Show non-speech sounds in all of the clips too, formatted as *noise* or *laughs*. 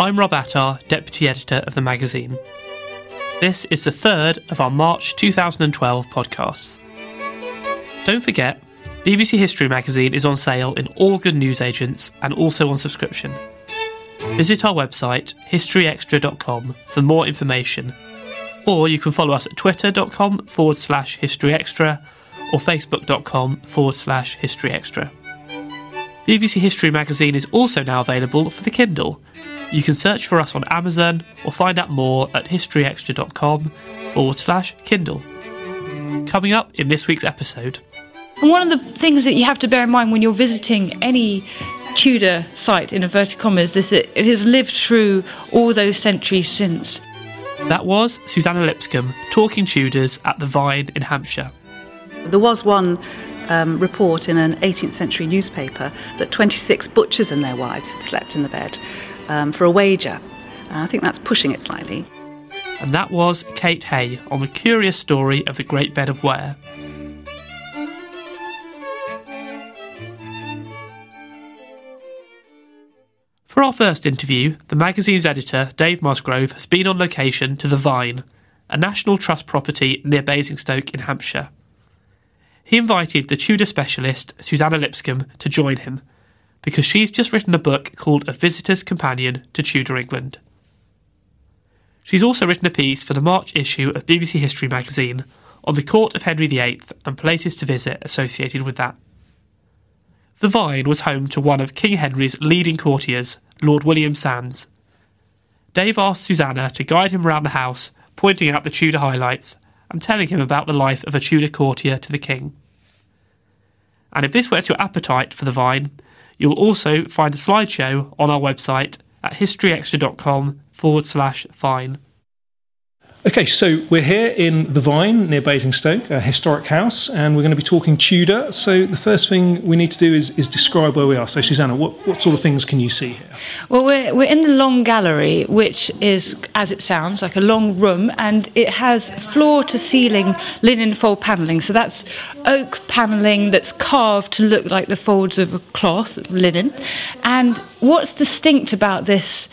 I'm Rob Attar, Deputy Editor of the magazine. This is the third of our March 2012 podcasts. Don't forget, BBC History Magazine is on sale in all good newsagents and also on subscription. Visit our website, historyextra.com, for more information, or you can follow us at twitter.com forward slash historyextra or facebook.com forward slash historyextra. BBC History Magazine is also now available for the Kindle. You can search for us on Amazon or find out more at historyextra.com forward slash Kindle. Coming up in this week's episode. And one of the things that you have to bear in mind when you're visiting any Tudor site, in inverted commas, is that it has lived through all those centuries since. That was Suzannah Lipscomb talking Tudors at the Vine in Hampshire. There was one um, report in an 18th century newspaper that 26 butchers and their wives had slept in the bed um, for a wager. Uh, I think that's pushing it slightly. And that was Kate Hay on the curious story of the Great Bed of Ware. For our first interview, the magazine's editor, Dave Musgrove, has been on location to The Vine, a National Trust property near Basingstoke in Hampshire. He invited the Tudor specialist, Suzannah Lipscomb, to join him because she's just written a book called A Visitor's Companion to Tudor England. She's also written a piece for the March issue of BBC History magazine on the court of Henry VIII and places to visit associated with that. The Vine was home to one of King Henry's leading courtiers, Lord William Sandys. Dave asked Suzannah to guide him around the house, pointing out the Tudor highlights and telling him about the life of a Tudor courtier to the king. And if this whets your appetite for the Vine, you'll also find a slideshow on our website at historyextra.com forward slash vine. Okay, so we're here in the Vine near Basingstoke, a historic house, and we're going to be talking Tudor. So the first thing we need to do is, is describe where we are. So, Suzannah, what, what sort of things can you see here? Well, we're, we're in the long gallery, which is, as it sounds, like a long room, and it has floor to ceiling linen fold panelling. So that's oak panelling that's carved to look like the folds of a cloth, linen. And what's distinct about this?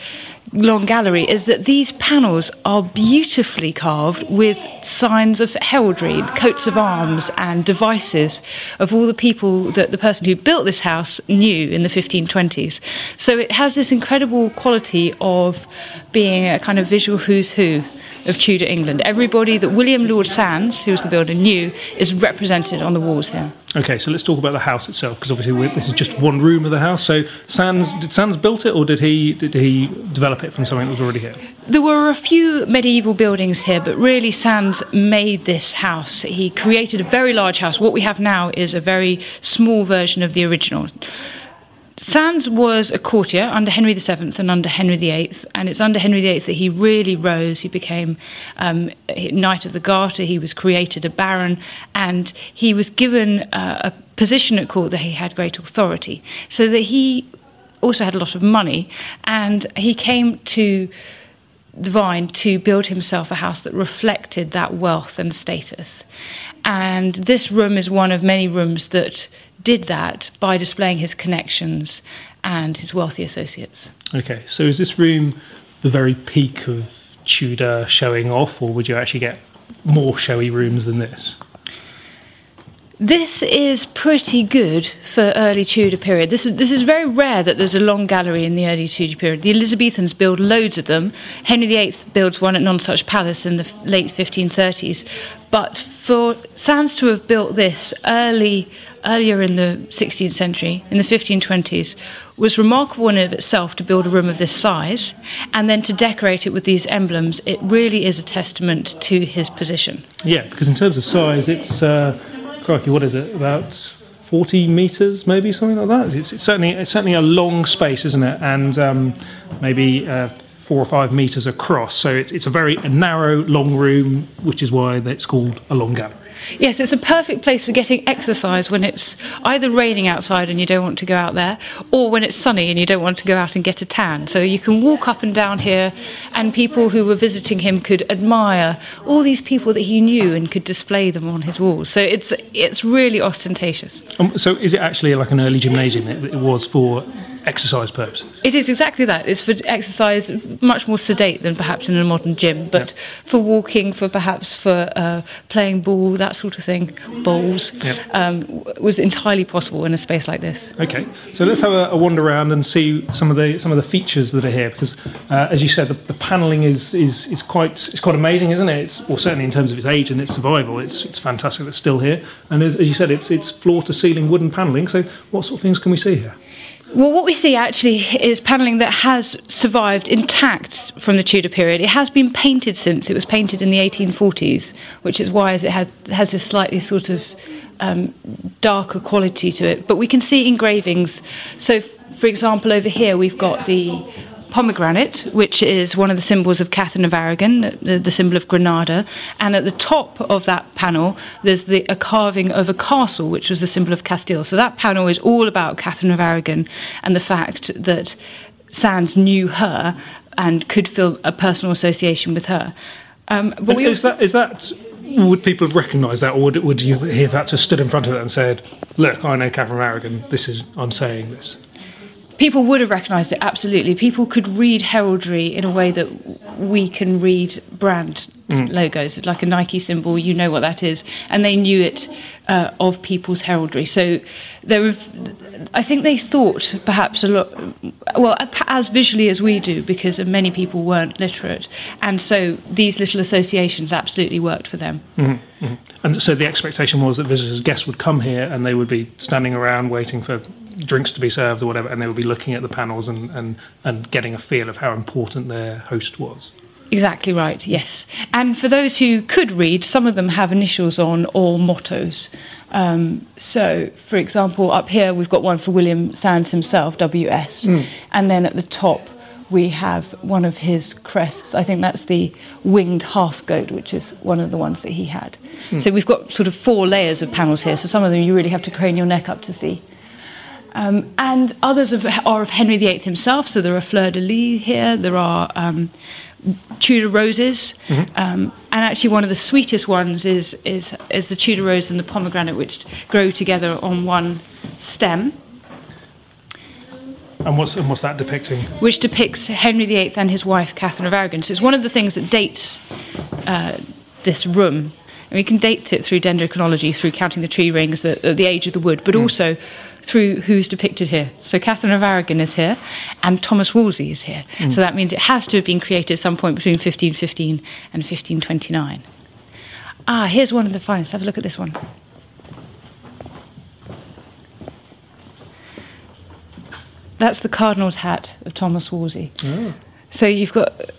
Long gallery is that these panels are beautifully carved with signs of heraldry, coats of arms, and devices of all the people that the person who built this house knew in the 1520s. So it has this incredible quality of being a kind of visual who's who of Tudor England. Everybody that William Lord Sandys, who was the builder, knew is represented on the walls here. Okay, so let's talk about the house itself because obviously this is just one room of the house. So Sandys did Sandys built it or did he did he develop it from something that was already here? There were a few medieval buildings here, but really Sandys made this house. He created a very large house. What we have now is a very small version of the original. Sandys was a courtier under Henry VII and under Henry VIII, and it's under Henry VIII that he really rose. He became um, Knight of the Garter, he was created a baron, and he was given uh, a position at court that he had great authority. So that he also had a lot of money, and he came to the Vine to build himself a house that reflected that wealth and status. And this room is one of many rooms that did that by displaying his connections and his wealthy associates. Okay, so is this room the very peak of Tudor showing off, or would you actually get more showy rooms than this? This is pretty good for early Tudor period. This is this is very rare that there's a long gallery in the early Tudor period. The Elizabethans build loads of them. Henry VIII builds one at Nonsuch Palace in the late 1530s. But for Sandys to have built this early earlier in the 16th century, in the 1520s, was remarkable in of itself to build a room of this size and then to decorate it with these emblems. It really is a testament to his position. Yeah, because in terms of size, it's. Uh crikey, what is it? About 40 meters, maybe something like that. It's, it's certainly it's certainly a long space, isn't it? And um, maybe uh, four or five metres across. So it's, it's a very narrow, long room, which is why it's called a long gallery. Yes, it's a perfect place for getting exercise when it's either raining outside and you don't want to go out there, or when it's sunny and you don't want to go out and get a tan. So you can walk up and down here, and people who were visiting him could admire all these people that he knew and could display them on his walls. So it's it's really ostentatious. Um, so is it actually like an early gymnasium? It, it was for exercise purposes. It is exactly that. It's for exercise, much more sedate than perhaps in a modern gym, but yep. for walking, for perhaps for uh, playing ball, that sort of thing, bowls, yep. um, was entirely possible in a space like this. Okay, so let's have a, a, wander around and see some of the some of the features that are here, because uh, as you said, the, the panelling is, is is quite it's quite amazing, isn't it? It's well, certainly in terms of its age and its survival, it's it's fantastic. It's still here, and as, as you said, it's it's floor to ceiling wooden panelling. So, what sort of things can we see here? Well, what we see actually is panelling that has survived intact from the Tudor period. It has been painted since. It was painted in the 1840s, which is why it has, this slightly sort of um, darker quality to it. But we can see engravings. So, for example, over here we've got the pomegranate, which is one of the symbols of Catherine of Aragon, the, the, symbol of Granada. And at the top of that panel, there's the, a carving of a castle, which was the symbol of Castile. So that panel is all about Catherine of Aragon and the fact that Sandys knew her and could feel a personal association with her. Um, but is that is that would people recognise that, or would, would you have had to stood in front of it and said, "Look, I know Catherine of Aragon. This is I'm saying this." People would have recognised it absolutely. People could read heraldry in a way that we can read brand mm. logos, like a Nike symbol. You know what that is, and they knew it uh, of people's heraldry. So there, were, I think they thought perhaps a lot, well, as visually as we do, because many people weren't literate, and so these little associations absolutely worked for them. Mm-hmm. Mm-hmm. And so the expectation was that visitors, guests would come here, and they would be standing around waiting for drinks to be served or whatever, and they would be looking at the panels and, and, and getting a feel of how important their host was. Exactly right, yes. And for those who could read, some of them have initials on or mottos. Um, so, for example, up here we've got one for William Sandys himself, WS, mm. and then at the top we have one of his crests. I think that's the winged half goat, which is one of the ones that he had. Mm. So we've got sort of four layers of panels here. So some of them you really have to crane your neck up to see. Um, and others of, are of Henry VIII himself. So there are fleur de lis here, there are um, Tudor roses, mm-hmm. um, and actually one of the sweetest ones is, is, is the Tudor rose and the pomegranate, which grow together on one stem. And what's, and what's that depicting? Which depicts Henry VIII and his wife, Catherine of Aragon. So it's one of the things that dates uh, this room. And we can date it through dendrochronology, through counting the tree rings, the, the age of the wood, but mm. also through who's depicted here. So Catherine of Aragon is here, and Thomas Wolsey is here. Mm. So that means it has to have been created at some point between 1515 and 1529. Ah, here's one of the finest. Have a look at this one. That's the cardinal's hat of Thomas Wolsey. Oh. So you've got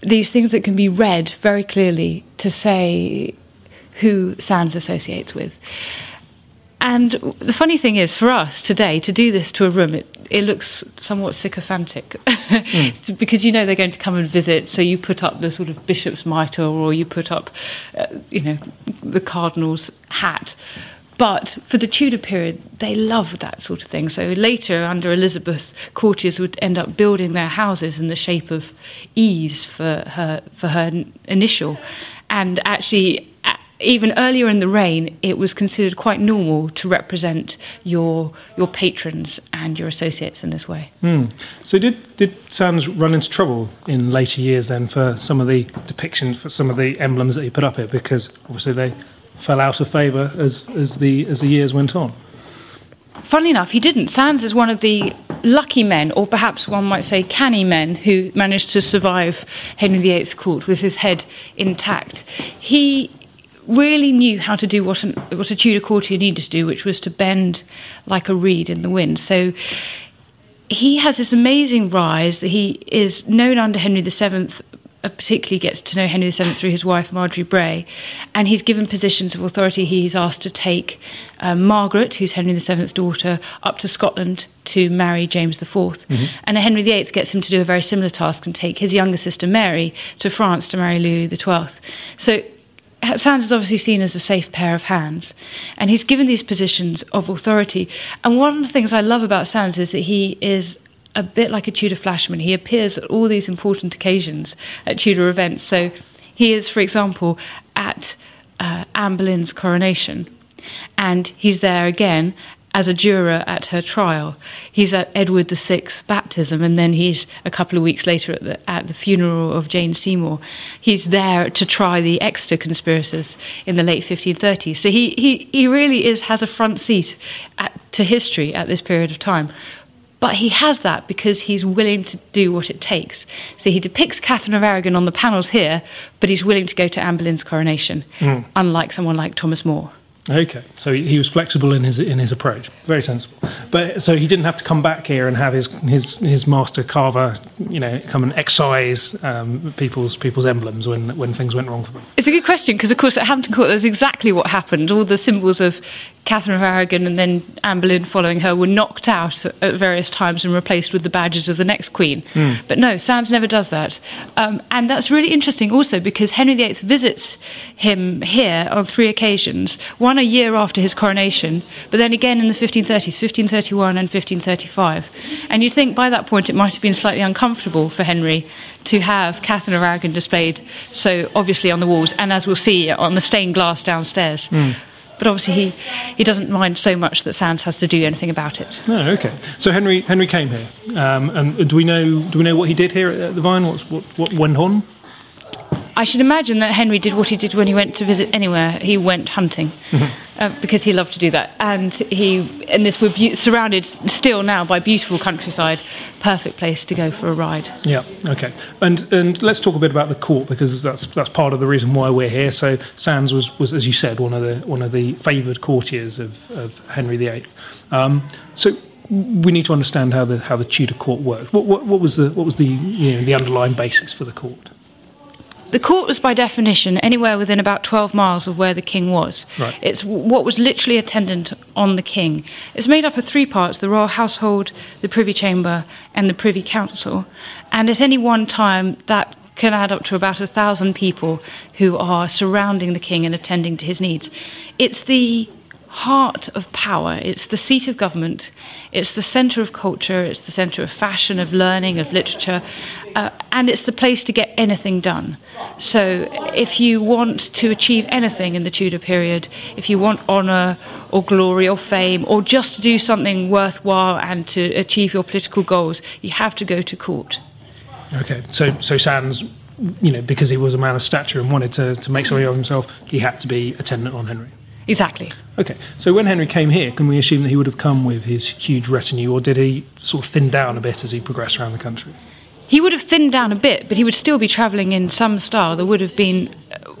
these things that can be read very clearly to say who Sandys associates with. And the funny thing is, for us today, to do this to a room, it, it looks somewhat sycophantic mm. *laughs* because you know they're going to come and visit. So you put up the sort of bishop's mitre, or you put up, uh, you know, the cardinal's hat. But for the Tudor period, they loved that sort of thing. So later, under Elizabeth, courtiers would end up building their houses in the shape of E's for her for her initial, and actually even earlier in the reign, it was considered quite normal to represent your your patrons and your associates in this way. Mm. So, did did Sandys run into trouble in later years then for some of the depictions, for some of the emblems that he put up here, because obviously they fell out of favour as as the as the years went on. Funnily enough, he didn't. Sandys is one of the lucky men, or perhaps one might say canny men, who managed to survive Henry VIII's court with his head intact. He really knew how to do what, an, what a Tudor courtier needed to do, which was to bend like a reed in the wind. So he has this amazing rise. that He is known under Henry VII uh, particularly gets to know Henry VII through his wife Margery Bray, and he's given positions of authority. He's asked to take um, Margaret, who's Henry VII's daughter, up to Scotland to marry James IV, mm-hmm. and Henry VIII gets him to do a very similar task and take his younger sister Mary to France to marry Louis XII. So Sandys is obviously seen as a safe pair of hands, and he's given these positions of authority. And one of the things I love about Sandys is that he is a bit like a Tudor Flashman. He appears at all these important occasions at Tudor events. So he is, for example, at uh, Anne Boleyn's coronation, and he's there again as a juror at her trial. He's at Edward VI's baptism, and then he's a couple of weeks later at the, at the funeral of Jane Seymour. He's there to try the Exeter conspirators in the late 1530s. So he, he, he really is has a front seat at, to history at this period of time. But he has that because he's willing to do what it takes. So he depicts Catherine of Aragon on the panels here, but he's willing to go to Anne Boleyn's coronation, mm. unlike someone like Thomas More. Okay, so he was flexible in his in his approach, very sensible. But so he didn't have to come back here and have his his his master carver, you know, come and excise um, people's people's emblems when when things went wrong for them. It's a good question because, of course, at Hampton Court, that's exactly what happened. All the symbols of Catherine of Aragon and then Anne Boleyn following her were knocked out at various times and replaced with the badges of the next queen. Mm. But no, Sandys never does that. Um, and that's really interesting also because Henry VIII visits him here on three occasions, one a year after his coronation, but then again in the 1530s, 1531 and 1535. And you'd think by that point it might have been slightly uncomfortable for Henry to have Catherine of Aragon displayed so obviously on the walls and as we'll see on the stained glass downstairs. Mm. But obviously, he, he doesn't mind so much that Sandys has to do anything about it. Oh, okay. So Henry Henry came here, um, and do we know do we know what he did here at the Vine? What's, what what went on? I should imagine that Henry did what he did when he went to visit anywhere. He went hunting mm-hmm. uh, because he loved to do that, and he and this we're be- surrounded still now by beautiful countryside. Perfect place to go for a ride. Yeah. Okay. And and let's talk a bit about the court because that's that's part of the reason why we're here. So Sandys was was as you said one of the one of the favoured courtiers of, of Henry VIII. Um, so we need to understand how the how the Tudor court worked. What, what, what was the what was the you know, the underlying basis for the court? The court was, by definition, anywhere within about 12 miles of where the king was. Right. It's what was literally attendant on the king. It's made up of three parts the royal household, the privy chamber, and the privy council. And at any one time, that can add up to about a thousand people who are surrounding the king and attending to his needs. It's the heart of power. It's the seat of government. It's the centre of culture. It's the centre of fashion, of learning, of literature. Uh, and it's the place to get anything done. So, if you want to achieve anything in the Tudor period, if you want honour or glory or fame, or just to do something worthwhile and to achieve your political goals, you have to go to court. Okay, so so Sandys, you know, because he was a man of stature and wanted to, to make something of himself, he had to be attendant on Henry. Exactly. Okay, so when Henry came here, can we assume that he would have come with his huge retinue, or did he sort of thin down a bit as he progressed around the country? He would have thinned down a bit, but he would still be travelling in some style. There would have been,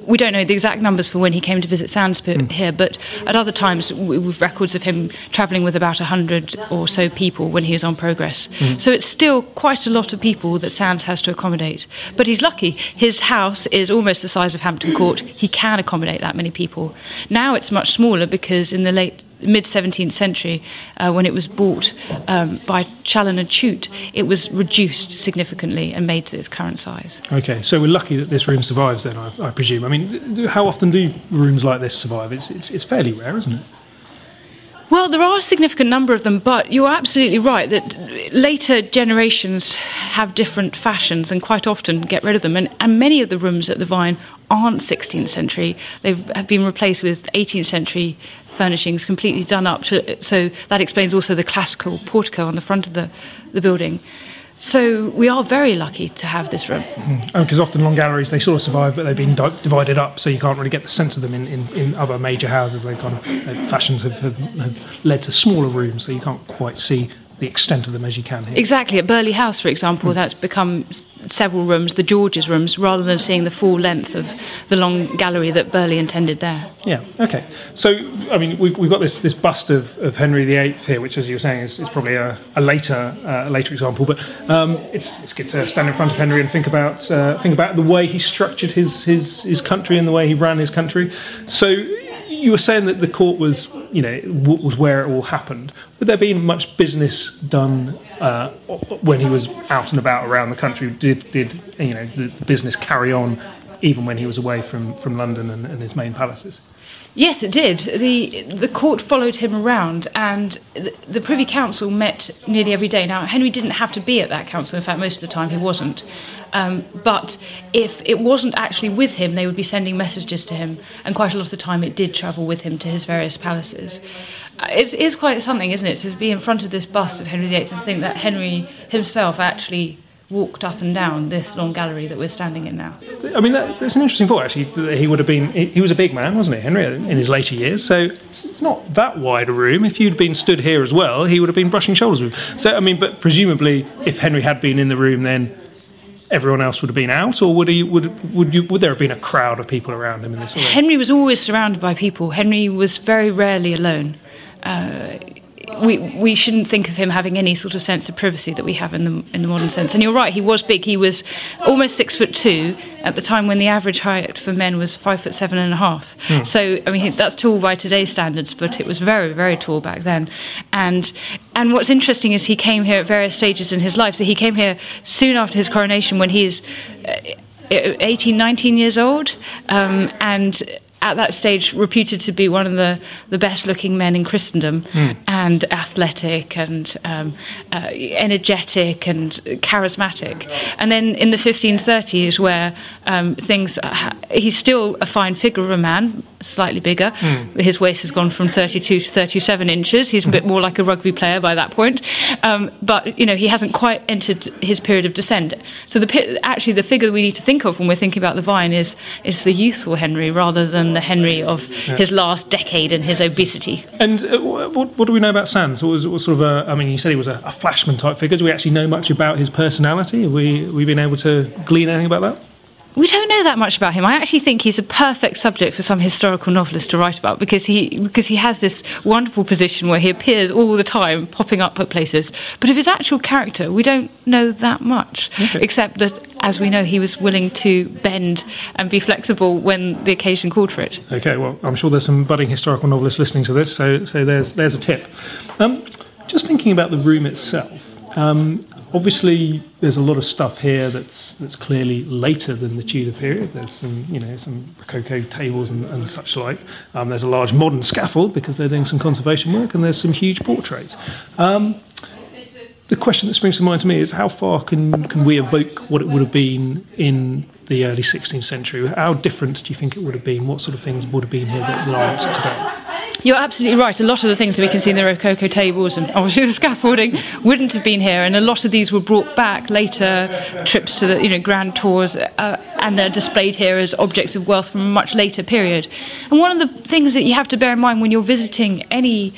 we don't know the exact numbers for when he came to visit Sandspit mm. here, but at other times we've records of him travelling with about 100 or so people when he is on progress. Mm. So it's still quite a lot of people that Sandys has to accommodate. But he's lucky. His house is almost the size of Hampton Court. He can accommodate that many people. Now it's much smaller because in the late mid 17th century, uh, when it was bought um, by Chaloner Chute, it was reduced significantly and made to its current size. Okay, so we're lucky that this room survives then, I, I presume. I mean, how often do rooms like this survive? It's, it's, it's fairly rare, isn't it? Well, there are a significant number of them, but you're absolutely right that later generations have different fashions and quite often get rid of them. And, and many of the rooms at the Vine aren't 16th century. They've been replaced with 18th century furnishings, completely done up. To, so that explains also the classical portico on the front of the, the building. So we are very lucky to have this room. Mm-hmm. Because oh, often long galleries they sort of survive, but they've been di- divided up, so you can't really get the sense of them in, in, in other major houses. They kind of uh, fashions have, have, have, led to smaller rooms, so you can't quite see the extent of them as you can here. Exactly. At Burghley House, for example, that's become several rooms, the George's rooms, rather than seeing the full length of the long gallery that Burghley intended there. Yeah. Okay. So, I mean, we've, we've got this, this bust of, of Henry VIII here, which, as you were saying, is, is probably a, a later uh, a later example. But um, it's, it's good to stand in front of Henry and think about uh, think about the way he structured his, his his country and the way he ran his country. So, you were saying that the court was, you know, was where it all happened. Would there been much business done uh, when he was out and about around the country? Did did you know the, the business carry on even when he was away from, from London and, and his main palaces? Yes, it did. the The court followed him around, and the, the Privy Council met nearly every day. Now, Henry didn't have to be at that council. In fact, most of the time he wasn't. Um, but if it wasn't actually with him, they would be sending messages to him, and quite a lot of the time it did travel with him to his various palaces. It is quite something, isn't it, to be in front of this bust of Henry VIII and think that Henry himself actually walked up and down this long gallery that we're standing in now. I mean, that, that's an interesting thought, actually. that He would have been, he, he was a big man, wasn't he, Henry, in his later years? So it's it's not that wide a room. If you'd been stood here as well, he would have been brushing shoulders with him. So, I mean, but presumably, if Henry had been in the room, then everyone else would have been out, or would he, would, would, you, would there have been a crowd of people around him in this? Henry was always surrounded by people. Henry was very rarely alone. Uh, we we shouldn't think of him having any sort of sense of privacy that we have in the in the modern sense. And you're right, he was big. He was almost six foot two at the time when the average height for men was five foot seven and a half. So I mean that's tall by today's standards, but it was very very tall back then. And and what's interesting is he came here at various stages in his life. So he came here soon after his coronation when he is. Uh, 18, 19 years old, um, and at that stage reputed to be one of the, the best looking men in Christendom and athletic and um, uh, energetic and charismatic. And then in the 1530s, where um, things, ha- he's still a fine figure of a man, slightly bigger. His waist has gone from 32 to 37 inches. He's a bit more like a rugby player by that point. Um, but, you know, he hasn't quite entered his period of descent. So the actually the figure we need to think of when we're thinking about the vine is, is the youthful Henry rather than the Henry of his last decade and his obesity. And uh, what, what do we know about Sandys? What was, what sort of a, I mean, you said he was a, a Flashman type figure. Do we actually know much about his personality? Have we, have we been able to glean anything about that? We don't know that much about him. I actually think he's a perfect subject for some historical novelist to write about because he because he has this wonderful position where he appears all the time, popping up at places. But of his actual character, we don't know that much, except that, as we know, he was willing to bend and be flexible when the occasion called for it. Okay, well, I'm sure there's some budding historical novelists listening to this, so, so there's, there's a tip. Um, just thinking about the room itself, um, obviously there's a lot of stuff here that's, that's clearly later than the Tudor period. There's some, you know, some Rococo tables and, and such like. Um, there's a large modern scaffold because they're doing some conservation work, and there's some huge portraits. Um, the question that springs to mind to me is how far can, can we evoke what it would have been in the early 16th century? How different do you think it would have been? What sort of things would have been here that aren't today? You're absolutely right. A lot of the things that we can see in the Rococo tables and obviously *laughs* the scaffolding wouldn't have been here, and a lot of these were brought back later trips to the you know grand tours, uh, and they're displayed here as objects of wealth from a much later period. And one of the things that you have to bear in mind when you're visiting any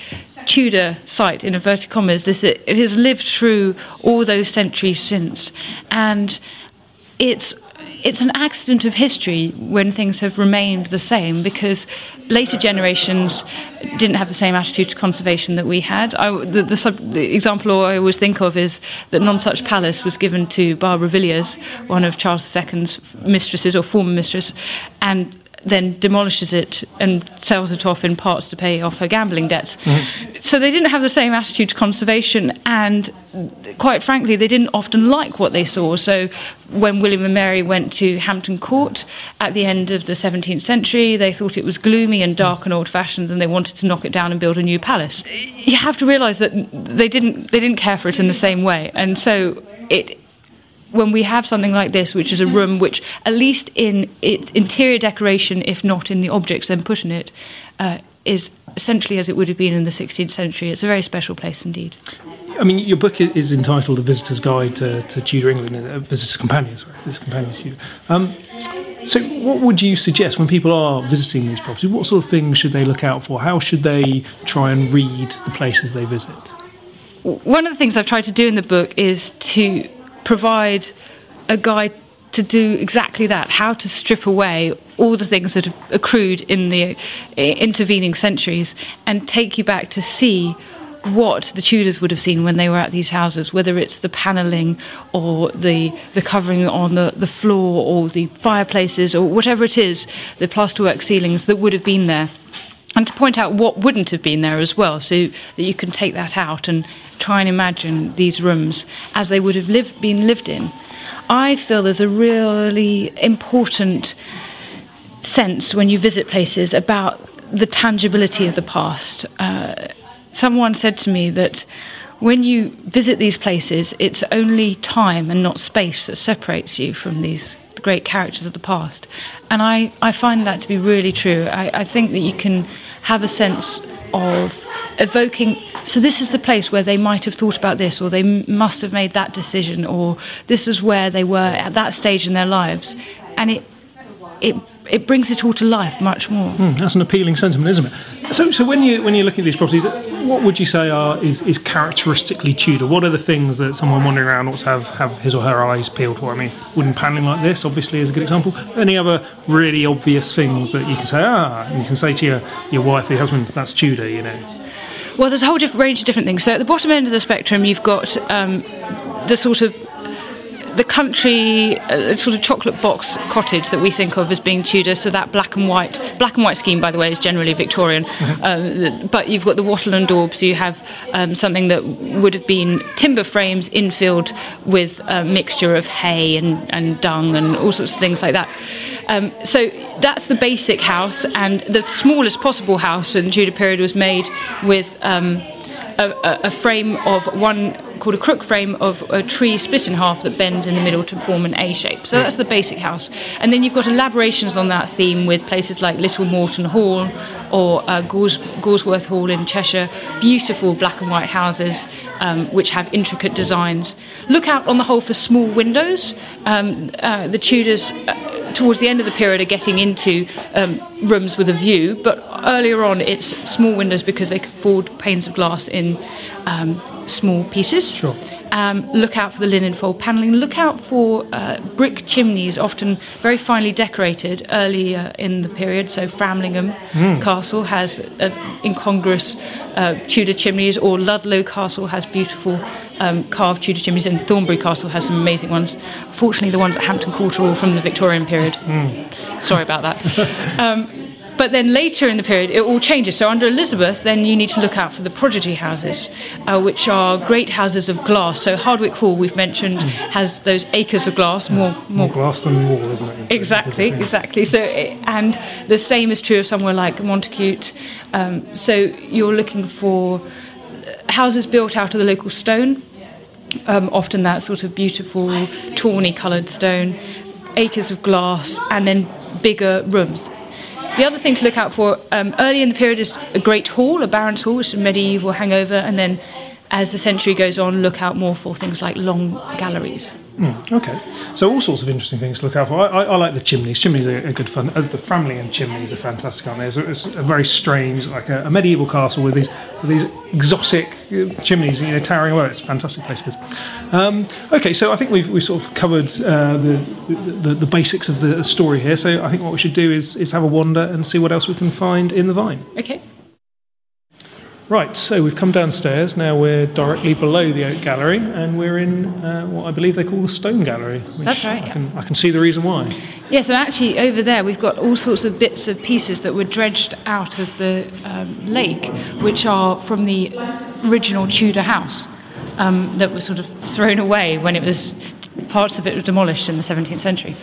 Tudor site in inverted commas is that it has lived through all those centuries since, and it's it's an accident of history when things have remained the same because later generations didn't have the same attitude to conservation that we had. I, the, the, sub, the example I always think of is that Nonsuch Palace was given to Barbara Villiers, one of Charles II's mistresses or former mistress, and then demolishes it and sells it off in parts to pay off her gambling debts. Mm-hmm. So they didn't have the same attitude to conservation, and quite frankly, they didn't often like what they saw. So when William and Mary went to Hampton Court at the end of the 17th century, they thought it was gloomy and dark and old-fashioned, and they wanted to knock it down and build a new palace. Eh, you have to realise that they didn't they didn't care for it in the same way, and so it when we have something like this, which is a room which, at least in its interior decoration, if not in the objects then put in it, uh, is essentially as it would have been in the 16th century. It's a very special place indeed. I mean, your book is entitled "The Visitor's Guide to, to Tudor England, a Visitor's Companion, sorry, Visitor's Companion Tudor. Um, so, what would you suggest when people are visiting these properties? What sort of things should they look out for? How should they try and read the places they visit? one of the things I've tried to do in the book is to provide a guide to do exactly that how to strip away all the things that have accrued in the intervening centuries and take you back to see what the Tudors would have seen when they were at these houses, whether it's the panelling or the, the covering on the, the floor or the fireplaces or whatever it is, the plasterwork ceilings that would have been there. And to point out what wouldn't have been there as well, so that you can take that out and try and imagine these rooms as they would have lived, been lived in. I feel there's a really important sense when you visit places about the tangibility of the past. Uh, someone said to me that when you visit these places, it's only time and not space that separates you from these great characters of the past. And I, I find that to be really true. I, I think that you can have a sense of evoking so this is the place where they might have thought about this or they must have made that decision or this is where they were at that stage in their lives. And it it it brings it all to life much more Mm, that's an appealing sentiment, isn't it? So, so when you when you look at these properties, what would you say are is, is characteristically Tudor? What are the things that someone wandering around ought to have, have his or her eyes peeled for? I mean, wooden panelling like this, obviously, is a good example. Any other really obvious things that you can say? Ah, you can say to your your wife, your husband, that's Tudor, you know. Well, there's a whole range of different things. So at the bottom end of the spectrum, you've got um, the sort of the country uh, sort of chocolate box cottage that we think of as being Tudor. So that black and white, black and white scheme, by the way, is generally Victorian. *laughs* Um, but you've got the wattle and daub, so you have um, something that would have been timber frames infilled with a mixture of hay and, and dung and all sorts of things like that. Um, so that's the basic house, and the smallest possible house in the Tudor period was made with um, a, a frame of one called a crook frame of a tree split in half that bends in the middle to form an A shape. So that's the basic house. And then you've got elaborations on that theme with places like Little Moreton Hall or uh, Gauls, Gawsworth Hall in Cheshire, beautiful black and white houses um, which have intricate designs. Look out on the whole for small windows. Um, uh, the Tudors. Uh, towards the end of the period are getting into um, rooms with a view, but earlier on it's small windows because they could forward panes of glass in um, small pieces. Sure. Um, look out for the linen fold panelling. Look out for uh, brick chimneys, often very finely decorated early uh, in the period. So Framlingham Castle has uh, incongruous uh, Tudor chimneys, or Ludlow Castle has beautiful um, carved Tudor chimneys, and Thornbury Castle has some amazing ones. Fortunately, the ones at Hampton Court are all from the Victorian period. Sorry about that. *laughs* um, but then later in the period, it all changes. So under Elizabeth, then you need to look out for the prodigy houses, uh, which are great houses of glass. So Hardwick Hall, we've mentioned, has those acres of glass, more More more glass than wall, isn't it? Is Exactly, exactly. So, eh, and the same is true of somewhere like Montacute. Um, so you're looking for uh, houses built out of the local stone, um, often that sort of beautiful tawny coloured stone, acres of glass, and then bigger rooms. The other thing to look out for um, early in the period is a great hall, a baron's hall, which is medieval hangover, and then as the century goes on, look out more for things like long galleries. Okay, so all sorts of interesting things to look out for. I, I, I like the chimneys. Chimneys are, are good fun. Uh, the Framlingham chimneys are fantastic, aren't they? It's, a- it's a very strange, like a, a medieval castle with these with these exotic uh, chimneys, you know, towering away. It's a fantastic place. Um, okay, so I think we've we've sort of covered uh, the, the the basics of the story here. So I think what we should do is is have a wander and see what else we can find in the vine. Okay. Right, so we've come downstairs. Now we're directly below the Oak Gallery, and we're in uh, what I believe they call the Stone Gallery. Which That's right, I yeah. can, I can see the reason why. Yes, and actually over there we've got all sorts of bits of pieces that were dredged out of the um, lake, which are from the original Tudor house um, that was sort of thrown away when it was parts of it were demolished in the 17th century.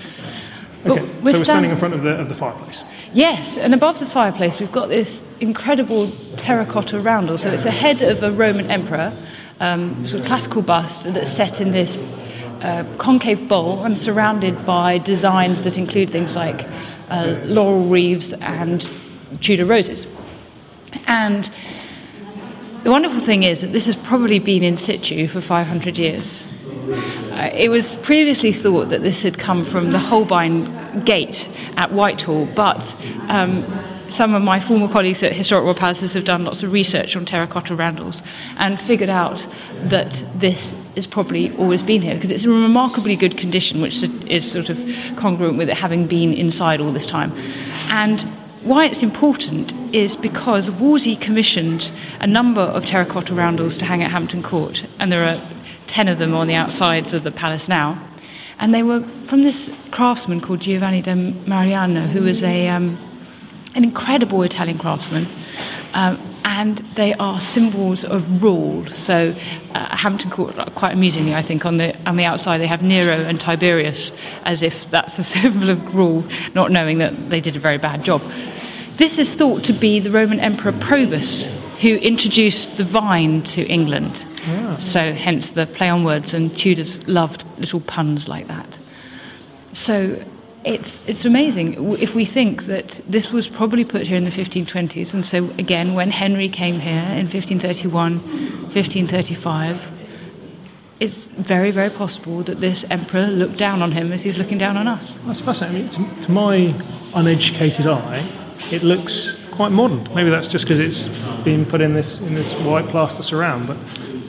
Okay, so we're standing in front of the of the fireplace. Yes, and above the fireplace we've got this incredible terracotta roundel. So it's a head of a Roman emperor, um, sort of classical bust that's set in this uh, concave bowl and surrounded by designs that include things like uh, laurel wreaths and Tudor roses. And the wonderful thing is that this has probably been in situ for 500 years. Uh, it was previously thought that this had come from the Holbein Gate at Whitehall, but um, some of my former colleagues at Historic Royal Palaces have done lots of research on terracotta roundels and figured out that this has probably always been here because it's in remarkably good condition, which is sort of congruent with it having been inside all this time. And why it's important is because Wolsey commissioned a number of terracotta roundels to hang at Hampton Court, and there are 10 of them on the outsides of the palace now. And they were from this craftsman called Giovanni da Maiano, who was a, um, an incredible Italian craftsman. Um, and they are symbols of rule. So, uh, Hampton Court, quite amusingly, I think, on the on the outside they have Nero and Tiberius, as if that's a *laughs* symbol of rule, not knowing that they did a very bad job. This is thought to be the Roman Emperor Probus, who introduced the vine to England. Yeah. So, hence the play on words, and Tudors loved little puns like that. So, it's, it's amazing if we think that this was probably put here in the 1520s. And so, again, when Henry came here in 1531, 1535, it's very, very possible that this emperor looked down on him as he's looking down on us. That's fascinating. I mean, to, to my uneducated eye, it looks quite modern. Maybe that's just because it's been put in this in this white plaster surround, but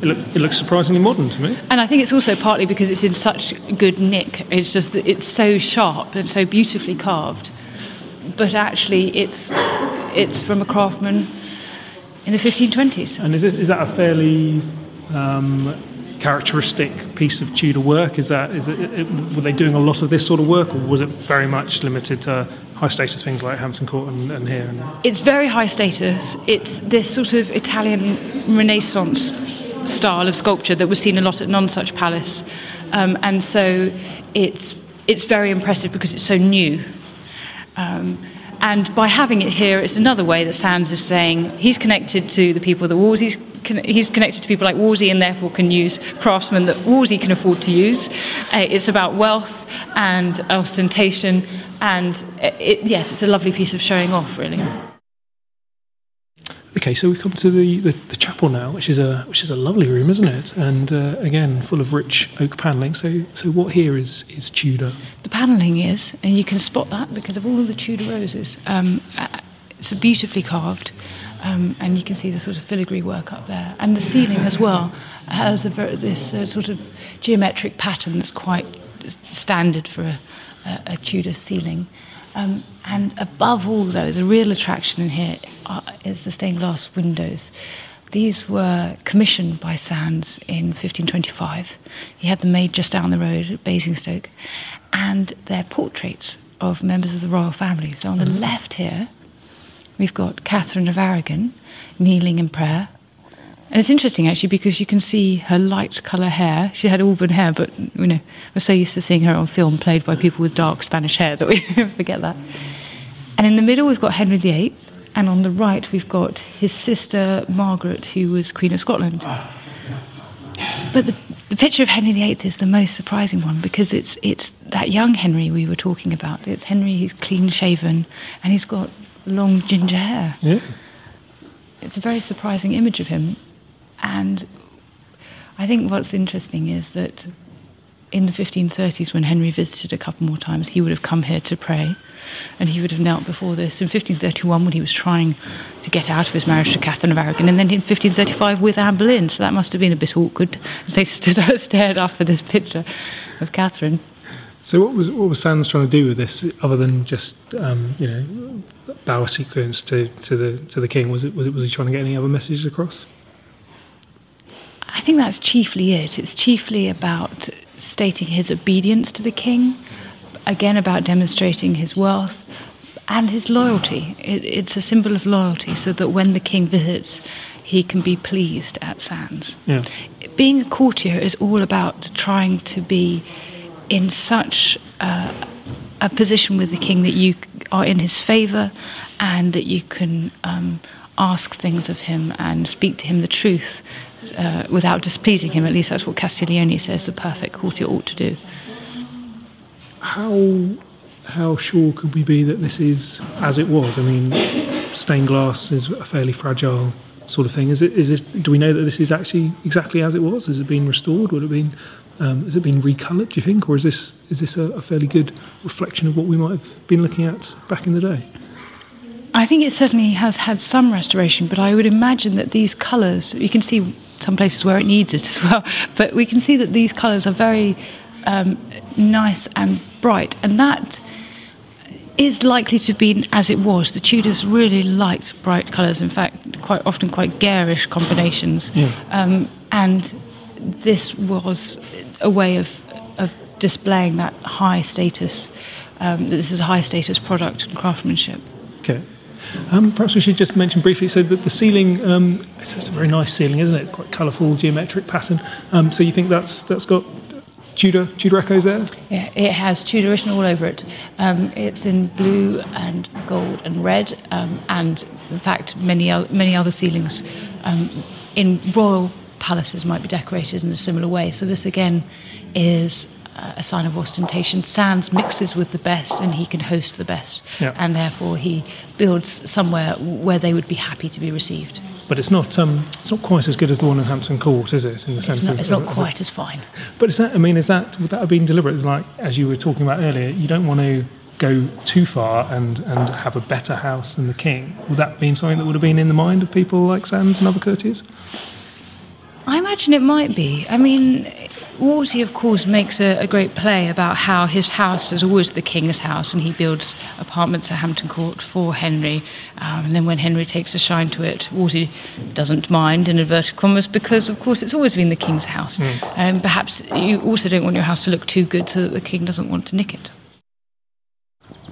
it, look, it, looks surprisingly modern to me. And I think it's also partly because it's in such good nick. It's just that it's so sharp and so beautifully carved, but actually it's it's from a craftsman in the 1520s. And is, it, is that a fairly um, characteristic piece of Tudor work? Is that is it, it, were they doing a lot of this sort of work, or was it very much limited to high status things like Hampton Court and, and here? And it's very high status. It's this sort of Italian Renaissance style of sculpture that was seen a lot at Nonsuch Palace, um, and so it's it's very impressive because it's so new. Um, and by having it here, it's another way that Sandys is saying he's connected to the people that Wolsey's he's connected to people like Wolsey and therefore can use craftsmen that Wolsey can afford to use. Uh, it's about wealth and ostentation, and it, yes, it's a lovely piece of showing off, really. Okay, so we've come to the, the, the, chapel now, which is a which is a lovely room, isn't it? And uh, again, full of rich oak panelling. So, so what here is is Tudor? The panelling is, and you can spot that because of all the Tudor roses. Um, uh, it's beautifully carved, um, and you can see the sort of filigree work up there, and the ceiling as well has a this uh, sort of geometric pattern that's quite standard for a, a, a Tudor ceiling. Um, and above all, though, the real attraction in here is the stained glass windows. These were commissioned by Sandys in 1525. He had them made just down the road at Basingstoke, and they're portraits of members of the royal family. So on the mm-hmm. left here, we've got Catherine of Aragon kneeling in prayer and it's interesting actually because you can see her light colour hair. She had auburn hair, but you know we're so used to seeing her on film played by people with dark Spanish hair that we *laughs* forget that. And in the middle we've got Henry VIII, and on the right we've got his sister Margaret, who was Queen of Scotland. But the, the picture of Henry VIII is the most surprising one because it's it's that young Henry we were talking about. It's Henry who's clean shaven and he's got long ginger hair. Yeah. It's a very surprising image of him. And I think what's interesting is that in the 1530s, when Henry visited a couple more times, he would have come here to pray and he would have knelt before this. In 1531, when he was trying to get out of his marriage to Catherine of Aragon, and then in 1535 with Anne Boleyn, so that must have been a bit awkward as they *laughs* stood stared after this picture of Catherine. So, what was what was Sandys trying to do with this, other than just um, you know bow a sequence to, to the to the king? Was it was it was he trying to get any other messages across? I think that's chiefly it. It's chiefly about stating his obedience to the king, again, about demonstrating his wealth and his loyalty. It, it's a symbol of loyalty so that when the king visits, he can be pleased at Sandys. Yeah. Being a courtier is all about trying to be in such uh, a position with the king that you are in his favour and that you can um, ask things of him and speak to him the truth uh, without displeasing him. At least that's what Castiglione says the perfect courtier ought to do. How how sure could we be that this is as it was? I mean, stained glass is a fairly fragile sort of thing. Is it? Is this? Do we know that this is actually exactly as it was? Has it been restored? Would it been? Um, has it been recoloured? Do you think, or is this is this a, a fairly good reflection of what we might have been looking at back in the day? I think it certainly has had some restoration, but I would imagine that these colours, you can see some places where it needs it as well, *laughs* but we can see that these colours are very um, nice and bright, and that is likely to be as it was. The Tudors really liked bright colours, in fact, quite often quite garish combinations. Yeah. Um, and this was a way of, of displaying that high status. Um, that this is a high status product and craftsmanship. Okay. Um, perhaps we should just mention briefly. So that the ceiling, um, it's, it's a very nice ceiling, isn't it? Quite colourful, geometric pattern. Um, so you think that's that's got Tudor Tudor echoes there? Yeah, it has Tudorish all over it. Um, it's in blue and gold and red, um, and in fact, many o- many other ceilings um, in royal palaces might be decorated in a similar way. So this again is uh, a sign of ostentation. Sandys mixes with the best, and he can host the best, Yeah. and therefore he builds somewhere where they would be happy to be received. But it's not um, it's not quite as good as the one in Hampton Court, is it? In the sense It's not, of, it's not quite as fine. But is that? I mean, is that would that have been deliberate? It's like as you were talking about earlier, you don't want to go too far and and have a better house than the king. Would that been something that would have been in the mind of people like Sandys and other courtiers? I imagine it might be. I mean, Wolsey, of course, makes a, a great play about how his house is always the king's house, and he builds apartments at Hampton Court for Henry. Um, and then when Henry takes a shine to it, Wolsey doesn't mind, in inverted commas, because, of course, it's always been the king's house. Um, perhaps you also don't want your house to look too good so that the king doesn't want to nick it.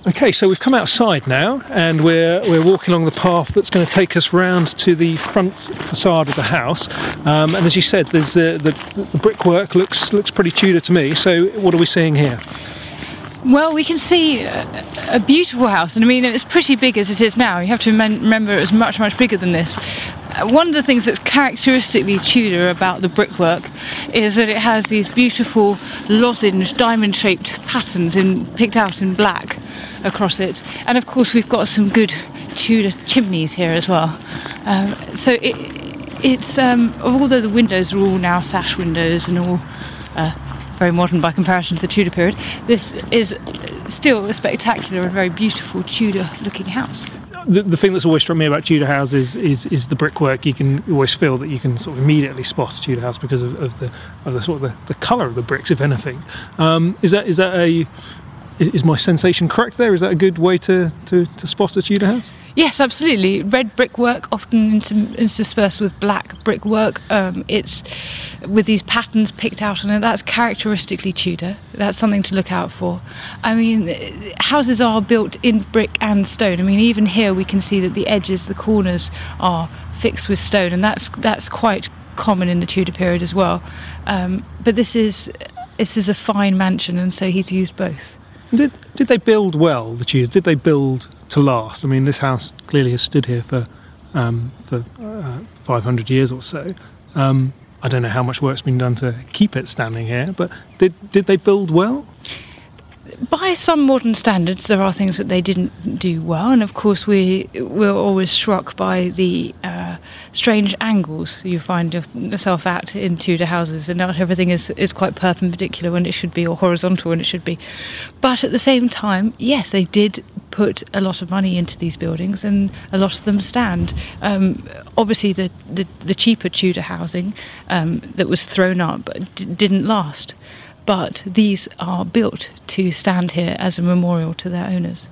Okay, so we've come outside now, and we're we're walking along the path that's going to take us round to the front facade of the house. Um, and as you said, there's the, the the brickwork looks looks pretty Tudor to me. So what are we seeing here? Well, we can see a, a beautiful house, and I mean, it's pretty big as it is now. You have to remem- remember it was much, much bigger than this. Uh, One of the things that's characteristically Tudor about the brickwork is that it has these beautiful lozenge, diamond shaped patterns in, picked out in black across it. And of course, we've got some good Tudor chimneys here as well. Um, so it, it's, um, although the windows are all now sash windows and all uh, very modern by comparison to the Tudor period, this is still a spectacular and very beautiful Tudor looking house. The, the thing that's always struck me about Tudor houses is is the brickwork. You can always feel that you can sort of immediately spot a Tudor house because of, of the of the sort of the, the colour of the bricks, if anything. Um, is that is that a is, is my sensation correct there? Is that a good way to, to, to spot a Tudor house? Yes, absolutely. Red brickwork, often interspersed with black brickwork. Um, it's with these patterns picked out on it. That's characteristically Tudor. That's something to look out for. I mean, houses are built in brick and stone. I mean, even here we can see that the edges, the corners, are fixed with stone, and that's that's quite common in the Tudor period as well. Um, but this is this is a fine mansion, and so he's used both. Did did they build well? The Tudors did they build to last? I mean, this house clearly has stood here for um, for uh, 500 years or so. Um, I don't know how much work's been done to keep it standing here, but did did they build well? by some modern standards, there are things that they didn't do well, and of course, we we're always struck by the uh, strange angles you find yourself at in Tudor houses, and not everything is, is quite perpendicular when it should be, or horizontal when it should be. But at the same time, yes, they did put a lot of money into these buildings, and a lot of them stand. Um, obviously, the, the the cheaper Tudor housing um, that was thrown up d- didn't last but these are built to stand here as a memorial to their owners.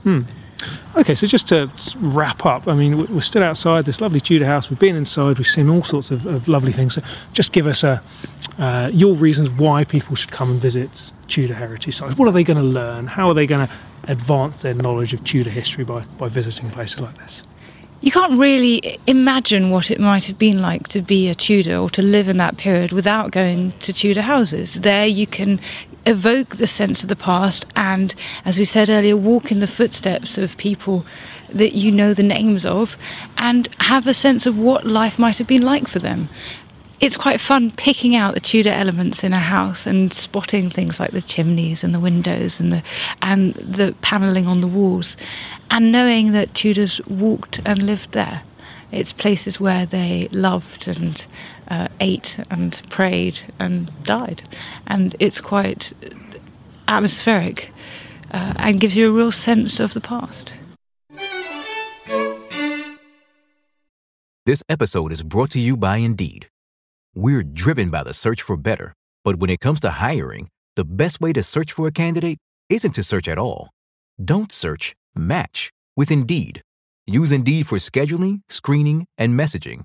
Okay, so just to wrap up, I mean, we- we're still outside this lovely Tudor house. We've been inside. We've seen all sorts of, of lovely things. So just give us a, uh, your reasons why people should come and visit Tudor heritage sites. What are they going to learn? How are they going to advance their knowledge of Tudor history by, by visiting places like this? You can't really imagine what it might have been like to be a Tudor or to live in that period without going to Tudor houses. There you can evoke the sense of the past and, as we said earlier, walk in the footsteps of people that you know the names of and have a sense of what life might have been like for them. It's quite fun picking out the Tudor elements in a house and spotting things like the chimneys and the windows and the and the panelling on the walls, and knowing that Tudors walked and lived there. It's places where they loved and uh, ate and prayed and died, and it's quite atmospheric uh, and gives you a real sense of the past. This episode is brought to you by Indeed. We're driven by the search for better, but when it comes to hiring, the best way to search for a candidate isn't to search at all. Don't search, match with Indeed. Use Indeed for scheduling, screening, and messaging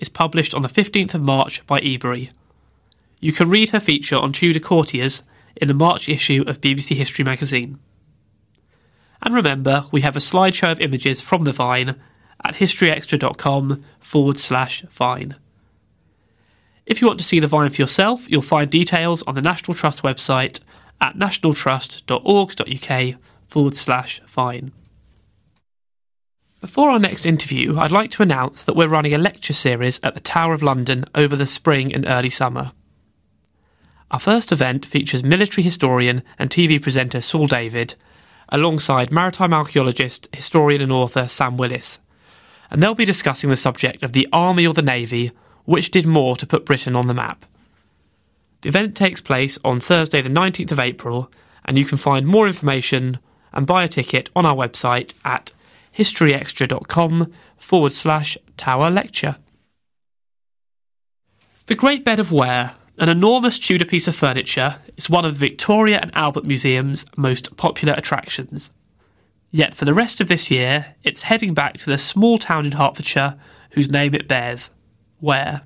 is published on the 15th of March by Ebury. You can read her feature on Tudor courtiers in the March issue of BBC History magazine. And remember, we have a slideshow of images from the Vyne at historyextra.com forward slash Vyne. If you want to see the Vyne for yourself, you'll find details on the National Trust website at nationaltrust.org.uk forward slash Vyne. Before our next interview, I'd like to announce that we're running a lecture series at the Tower of London over the spring and early summer. Our first event features military historian and TV presenter Saul David, alongside maritime archaeologist, historian, and author Sam Willis. And they'll be discussing the subject of the Army or the Navy, which did more to put Britain on the map. The event takes place on Thursday, the 19th of April, and you can find more information and buy a ticket on our website at historyextra.com forward slash tower lecture. The Great Bed of Ware an enormous Tudor piece of furniture is one of the Victoria and Albert Museum's most popular attractions. Yet for the rest of this year, it's heading back to the small town in Hertfordshire whose name it bears, Ware.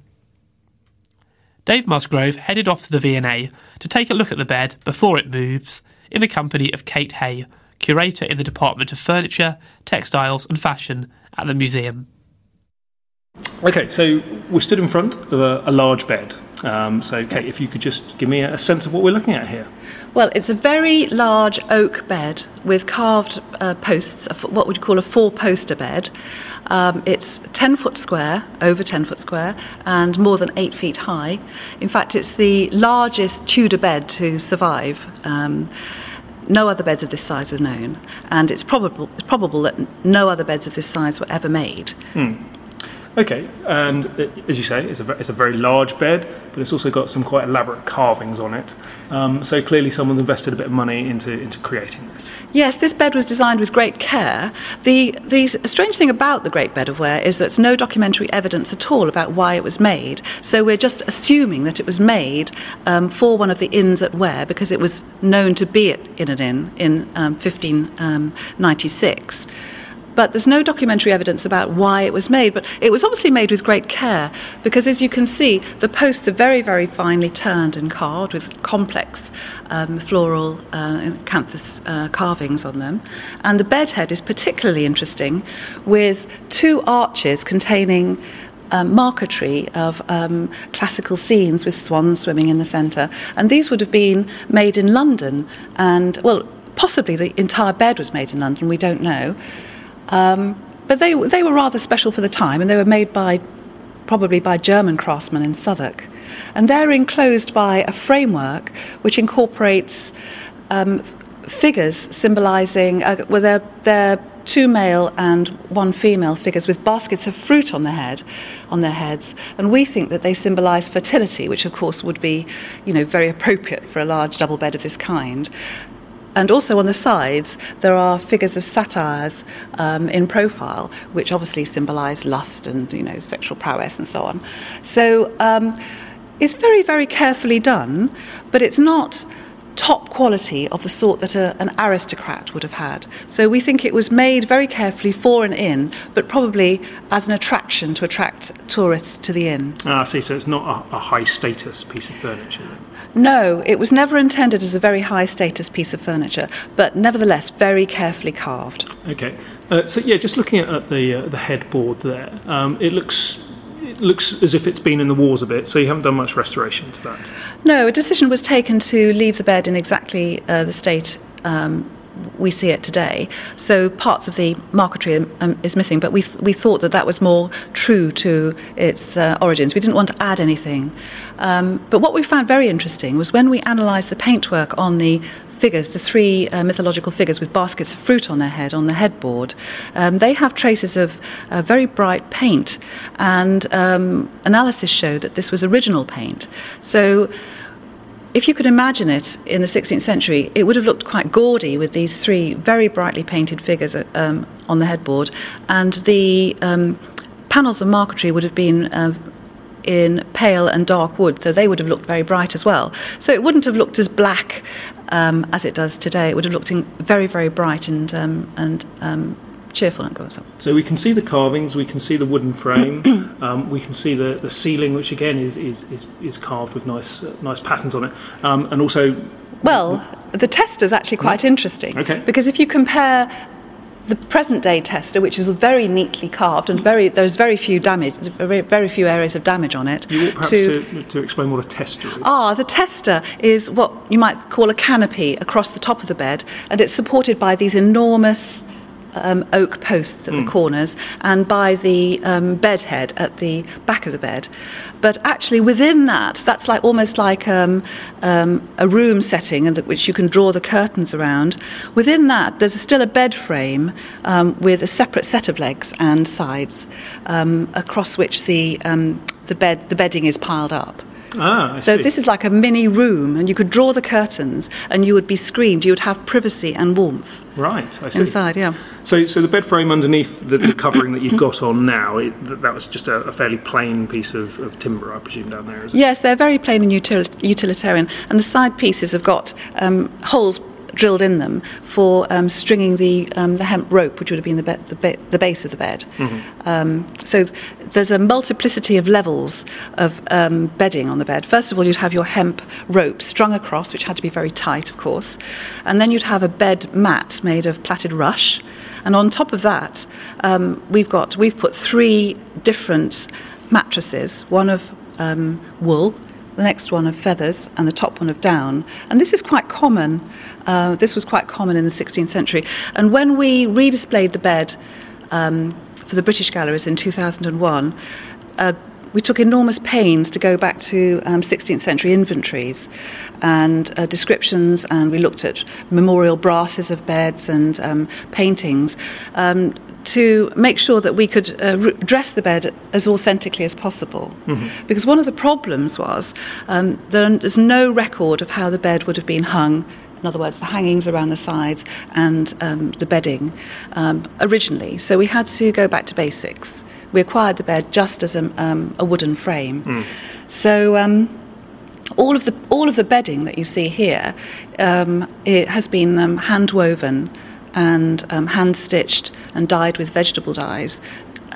Dave Musgrove headed off to the V&A to take a look at the bed before it moves, in the company of Kate Hay, curator in the Department of Furniture, Textiles and Fashion at the museum. Okay, so we're stood in front of a, a large bed. Um, so, Kate, if you could just give me a sense of what we're looking at here. Well, it's a very large oak bed with carved uh, posts, what would you call a four poster bed. Um, it's 10 foot square, over 10 foot square, and more than 8 feet high. In fact, it's the largest Tudor bed to survive. Um, no other beds of this size are known, and it's probable, it's probable that no other beds of this size were ever made. Hmm. Okay, and it, as you say, it's a, it's a very large bed, but it's also got some quite elaborate carvings on it. Um, so clearly, someone's invested a bit of money into, into creating this. Yes, this bed was designed with great care. The, the strange thing about the Great Bed of Ware is that there's no documentary evidence at all about why it was made. So we're just assuming that it was made um, for one of the inns at Ware because it was known to be in an inn in um, 1596 but there's no documentary evidence about why it was made. But it was obviously made with great care because, as you can see, the posts are very, very finely turned and carved with complex um, floral uh, canthus uh, carvings on them. And the bedhead is particularly interesting with two arches containing um, marquetry of um, classical scenes with swans swimming in the centre. And these would have been made in London, and well, possibly the entire bed was made in London, we don't know. Um, but they, they were rather special for the time, and they were made by probably by German craftsmen in Southwark. And they're enclosed by a framework which incorporates um, figures symbolising, uh, well, they're, they're two male and one female figures with baskets of fruit on their head, on their heads, and we think that they symbolise fertility, which of course would be, you know, very appropriate for a large double bed of this kind. And also on the sides, there are figures of satyrs um, in profile, which obviously symbolise lust and you know sexual prowess and so on. So um, it's very, very carefully done, but it's not top quality of the sort that a, an aristocrat would have had. So we think it was made very carefully for an inn, but probably as an attraction to attract tourists to the inn. Ah, I see. So it's not a, a high status piece of furniture. No, it was never intended as a very high status piece of furniture, but nevertheless very carefully carved. Okay, uh, so yeah, just looking at the uh, the headboard there, um, it looks it looks as if it's been in the wars a bit. So you haven't done much restoration to that. No, a decision was taken to leave the bed in exactly uh, the state. Um, we see it today. So parts of the marquetry um, is missing, but we, th- we thought that that was more true to its uh, origins. We didn't want to add anything. Um, but what we found very interesting was when we analysed the paintwork on the figures, the three uh, mythological figures with baskets of fruit on their head on the headboard, um, they have traces of uh, very bright paint, and um, analysis showed that this was original paint. So if you could imagine it in the 16th century, it would have looked quite gaudy with these three very brightly painted figures um, on the headboard, and the um, panels of marquetry would have been. Uh, in pale and dark wood, so they would have looked very bright as well. So it wouldn't have looked as black um, as it does today. It would have looked very, very bright and um, and um, cheerful and goes up. So we can see the carvings, we can see the wooden frame, *clears throat* um, we can see the, the ceiling, which again is, is, is, is carved with nice uh, nice patterns on it, um, and also. Well, the tester is actually quite mm. interesting. Okay. Because if you compare the present day tester, which is very neatly carved and very there's very few damage, very, very few areas of damage on it. You perhaps to, to, to, explain what a tester is. Ah, the tester is what you might call a canopy across the top of the bed, and it's supported by these enormous um, oak posts at mm. the hmm. corners and by the um, bed head at the back of the bed. But actually, within that, that's like almost like um, um a room setting, and which you can draw the curtains around. Within that, there's still a bed frame um, with a separate set of legs and sides, um, across which the the bed the bedding is piled up. Ah, so see. this is like a mini room, and you could draw the curtains, and you would be screened. You would have privacy and warmth. Right, I see. Inside, yeah. So, so the bed frame underneath the, the covering that you've got on now, it, that was just a, a fairly plain piece of, of, timber, I presume, down there? Yes, they're very plain and util- utilitarian, and the side pieces have got um, holes drilled in them for um, stringing the, um, the hemp rope, which would have been the, be- the, ba- the base of the bed. Mm-hmm. Um, so there's a multiplicity of levels of um, bedding on the bed. First of all, you'd have your hemp rope strung across, which had to be very tight, of course, and then you'd have a bed mat made of plaited rush. And on top of that, um, we've got we've put three different mattresses: one of um, wool, the next one of feathers, and the top one of down. And this is quite common. Uh, this was quite common in the 16th century. And when we redisplayed the bed um, for the British galleries in 2001, uh, we took enormous pains to go back to um, 16th century inventories and uh, descriptions, and we looked at memorial brasses of beds and um, paintings um, to make sure that we could uh, re- dress the bed as authentically as possible. Mm-hmm. Because one of the problems was um, there's no record of how the bed would have been hung in other words, the hangings around the sides and um, the bedding um, originally. So we had to go back to basics. We acquired the bed just as a, um, a wooden frame. Mm. So um, all of the all of the bedding that you see here um, it has been um, hand woven and um, hand stitched and dyed with vegetable dyes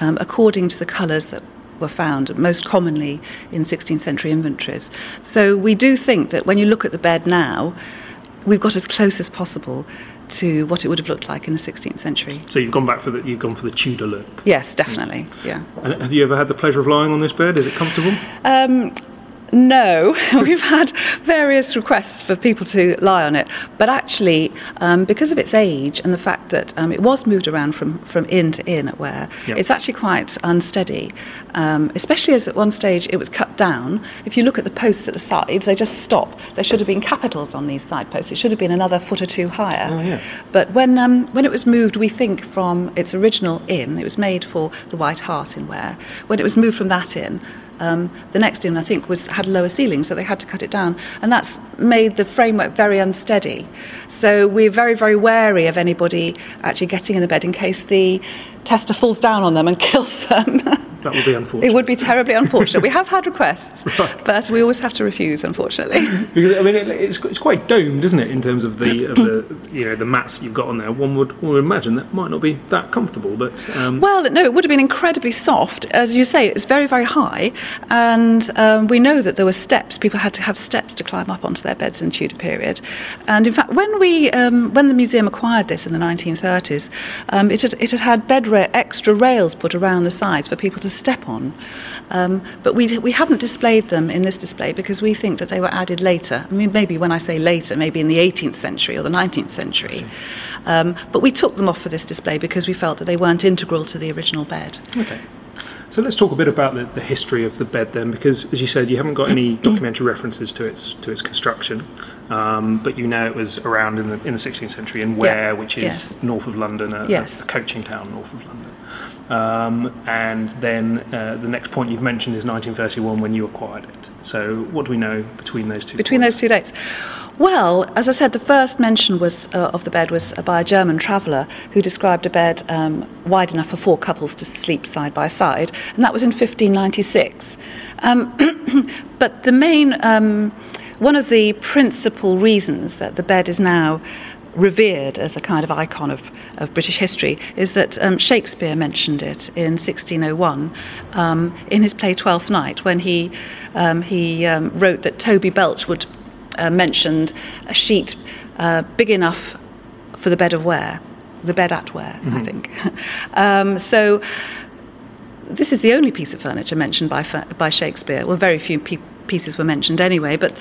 um, according to the colours that were found most commonly in 16th century inventories. So we do think that when you look at the bed now, we've got as close as possible to what it would have looked like in the 16th century. So you've gone back for the you've gone for the Tudor look. Yes, definitely. Yeah. And have you ever had the pleasure of lying on this bed? Is it comfortable? Um, no, *laughs* we've had various requests for people to lie on it, but actually, um, because of its age and the fact that um, it was moved around from, from inn to inn at Ware, yep. it's actually quite unsteady, um, especially as at one stage it was cut down. If you look at the posts at the sides, they just stop. There should have been capitals on these side posts. It should have been another foot or two higher. Oh, yeah. But when, um, when it was moved, we think from its original inn, it was made for the White Hart in Ware, when it was moved from that inn, um, the next inn, I think, was had lower ceiling, so they had to cut it down, and that's made the framework very unsteady. So we're very, very wary of anybody actually getting in the bed in case the tester falls down on them and *laughs* kills them. That would be unfortunate. It would be terribly unfortunate. we have had requests, *laughs* right. but we always have to refuse, unfortunately. *laughs* because I mean, it, it's, it's quite domed, isn't it, in terms of the, of the you know the mats you've got on there. One would, one would imagine that might not be that comfortable, but um... well, no, it would have been incredibly soft, as you say. It's very, very high, and um, we know that there were steps. People had to have steps to climb up onto their beds in the Tudor period, and in fact, when we um, when the museum acquired this in the 1930s, um, it had it had had bed ra- extra rails put around the sides for people to step on. Um, but we, we haven't displayed them in this display because we think that they were added later. I mean, maybe when I say later, maybe in the 18th century or the 19th century. Um, but we took them off for this display because we felt that they weren't integral to the original bed. Okay. So let's talk a bit about the, the history of the bed then, because as you said, you haven't got any *coughs* documentary references to its to its construction, um, but you know it was around in the in the 16th century in Ware, Yeah, which is yes. north of London, a, Yes. a coaching town north of London. Um, and then uh, the next point you've mentioned is 1931 when you acquired it. So what do we know between those two? Between points? those two dates? Well, as I said, the first mention was uh, of the bed was by a German traveller who described a bed um, wide enough for four couples to sleep side by side, and that was in 1596. Um, *clears throat* but the main, um, one of the principal reasons that the bed is now revered as a kind of icon of, of British history is that um, Shakespeare mentioned it in 1601 um, in his play Twelfth Night when he, um, he um, wrote that Toby Belch would uh, mentioned a sheet uh, big enough for the bed of Ware, the bed at Ware, I think. *laughs* um, so this is the only piece of furniture mentioned by, by Shakespeare. Well, very few pe- pieces were mentioned anyway, but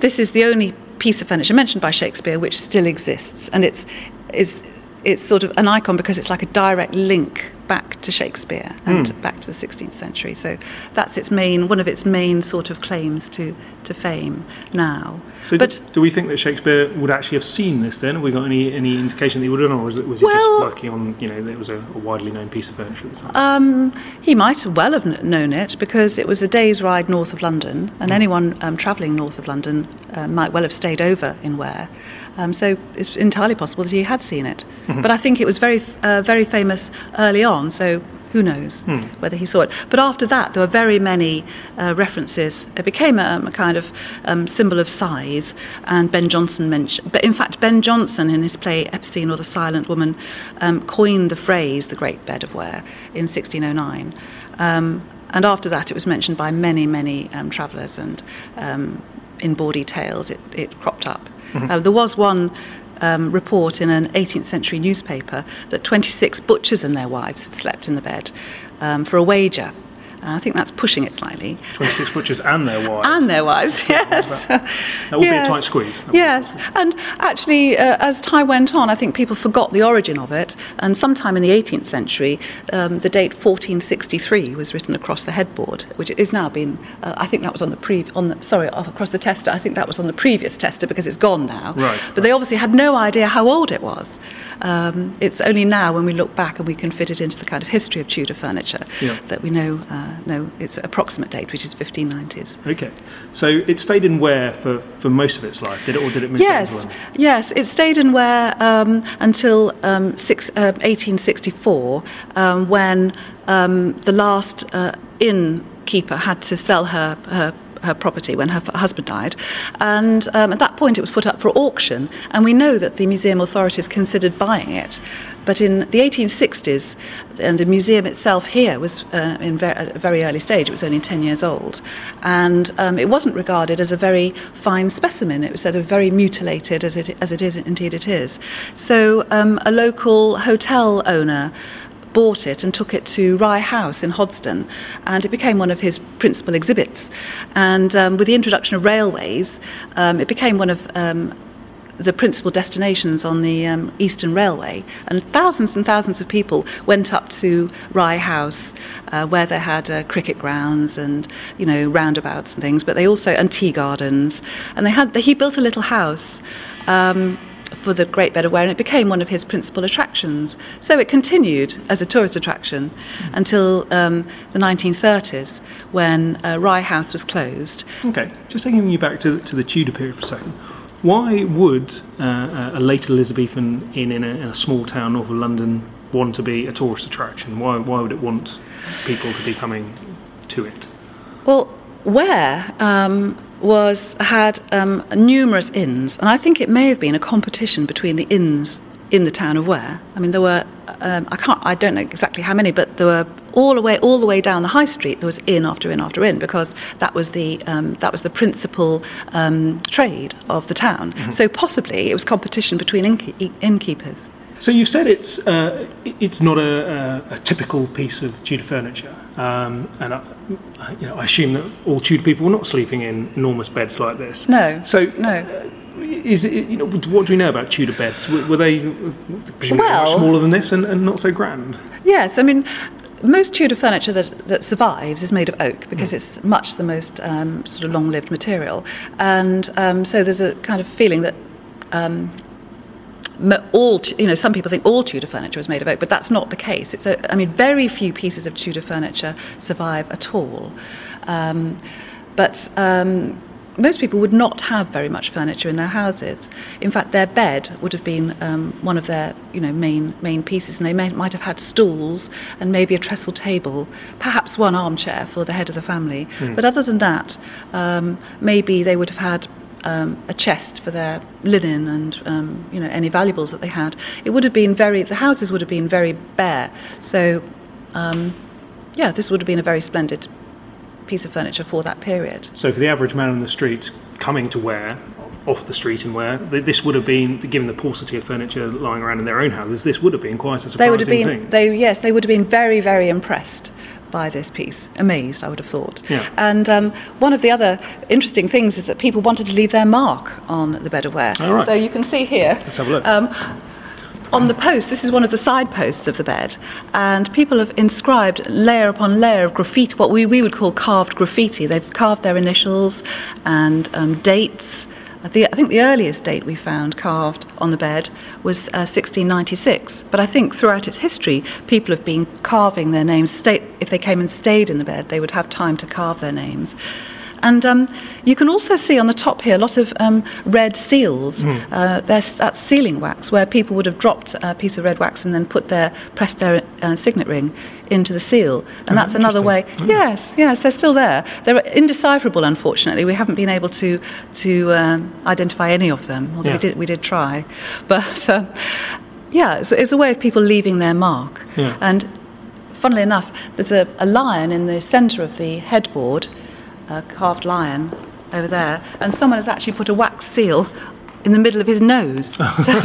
this is the only piece of furniture mentioned by Shakespeare which still exists, and it's is it's sort of an icon because it's like a direct link back to Shakespeare and back to the 16th century. So that's its main one of its main sort of claims to to fame now. So but do we think that Shakespeare would actually have seen this then? Have we got any, any indication that he would have, or was, it, was he Well- just working on, you know, it was a, a widely known piece of furniture at the time? Um, he might well have known it because it was a day's ride north of London, and anyone um, travelling north of London uh, might well have stayed over in Ware. Um, so it's entirely possible that he had seen it. But I think it was very, uh, very famous early on. So who knows whether he saw it? But after that, there were very many uh, references. It became a, a kind of um, symbol of size. And Ben Jonson mentioned, but in fact, Ben Jonson in his play Epicoene or the Silent Woman um, coined the phrase "the Great Bed of Ware" in 1609. Um, and after that, it was mentioned by many, many um, travellers, and um, in bawdy tales, it, it cropped up. *laughs* Uh, there was one um, report in an 18th century newspaper that 26 butchers and their wives had slept in the bed um, for a wager. I think that's pushing it slightly. 26 butchers and their wives. And their wives, yes. That would be a tight squeeze. Yes, and actually, uh, as time went on, I think people forgot the origin of it. And sometime in the 18th century, um, the date 1463 was written across the headboard, which is now been. Uh, I think that was on the pre. On the sorry, across the tester. I think that was on the previous tester because it's gone now. Right, But they obviously had no idea how old it was. Um, it's only now when we look back and we can fit it into the kind of history of Tudor furniture Yeah. that we know uh, know its approximate date, which is 1590s. Okay. So it stayed in Ware for, for most of its life, did it, or did it move Yes, yes. It stayed in Ware um, until um, six, uh, 1864, um, when um, the last uh, innkeeper had to sell her. her her property when her f- husband died, and um, at that point it was put up for auction. And we know that the museum authorities considered buying it, but in the 1860s, and the museum itself here was uh, in ver- at a very early stage. It was only 10 years old, and um, it wasn't regarded as a very fine specimen. It was sort of very mutilated, as it as it is indeed it is. So um, a local hotel owner bought it and took it to Rye House in Hoddesdon, and it became one of his principal exhibits. And um, with the introduction of railways, um, it became one of um, the principal destinations on the um, Eastern Railway, and thousands and thousands of people went up to Rye House, uh, where they had uh, cricket grounds and you know roundabouts and things. But they also and tea gardens, and they had he built a little house. Um, for the Great Bed of Ware, and it became one of his principal attractions. So it continued as a tourist attraction until um, the 1930s, when uh, Rye House was closed. Okay. Just taking you back to, to the Tudor period for a second. Why would uh, a late Elizabethan inn in a, in a small town north of London want to be a tourist attraction? Why, why would it want people to be coming to it? Well, Ware um, was had um, numerous inns, and I think it may have been a competition between the inns in the town of Ware. I mean, there were um, I can't I don't know exactly how many, but there were all the way all the way down the high street. There was inn after inn after inn because that was the um, that was the principal um, trade of the town. So possibly it was competition between innke- innkeepers. So you've said it's uh, it's not a, a, a typical piece of Tudor furniture, um, and I, you know, I assume that all Tudor people were not sleeping in enormous beds like this. No. So No. uh, is it you know what do we know about Tudor beds? Were, were they presumably much Well- smaller than this and, and not so grand? Yes, I mean, most Tudor furniture that, that survives is made of oak because it's much the most um, sort of long lived material. And um, so there's a kind of feeling that. Um, all you know, some people think all Tudor furniture was made of oak, but that's not the case. It's a, I mean, very few pieces of Tudor furniture survive at all. Um, but um, most people would not have very much furniture in their houses. In fact, their bed would have been um, one of their you know main main pieces, and they may, might have had stools and maybe a trestle table, perhaps one armchair for the head of the family. But other than that, um, maybe they would have had. Um, a chest for their linen and um, you know any valuables that they had. It would have been very. The houses would have been very bare. So, um, yeah, this would have been a very splendid piece of furniture for that period. So for the average man on the street coming to Ware off the street and th- this would have been, given the paucity of furniture lying around in their own houses, this would have been quite a surprising They would have been. thing. They yes, they would have been very very impressed by this piece, amazed, I would have thought. Yeah. And um, one of the other interesting things is that people wanted to leave their mark on the bed of Ware. All right. So you can see here. Let's have a look. Um, on the post, this is one of the side posts of the bed, and people have inscribed layer upon layer of graffiti, what we, we would call carved graffiti. They've carved their initials and um, dates. I think, the earliest date we found carved on the bed was uh, 1696, but I think throughout its history, people have been carving their names. If they came and stayed in the bed, they would have time to carve their names. And um, you can also see on the top here a lot of um, red seals. Uh, there's, that's sealing wax, where people would have dropped a piece of red wax and then put their pressed their uh, signet ring into the seal. And that's another way. Yes, yes, they're still there. They're indecipherable, unfortunately. We haven't been able to to um, identify any of them, although Yeah. we did we did try. But um, yeah, it's, it's a way of people leaving their mark. Yeah. And funnily enough, there's a, a lion in the centre of the headboard, a carved lion over there, and someone has actually put a wax seal in the middle of his nose. *laughs* so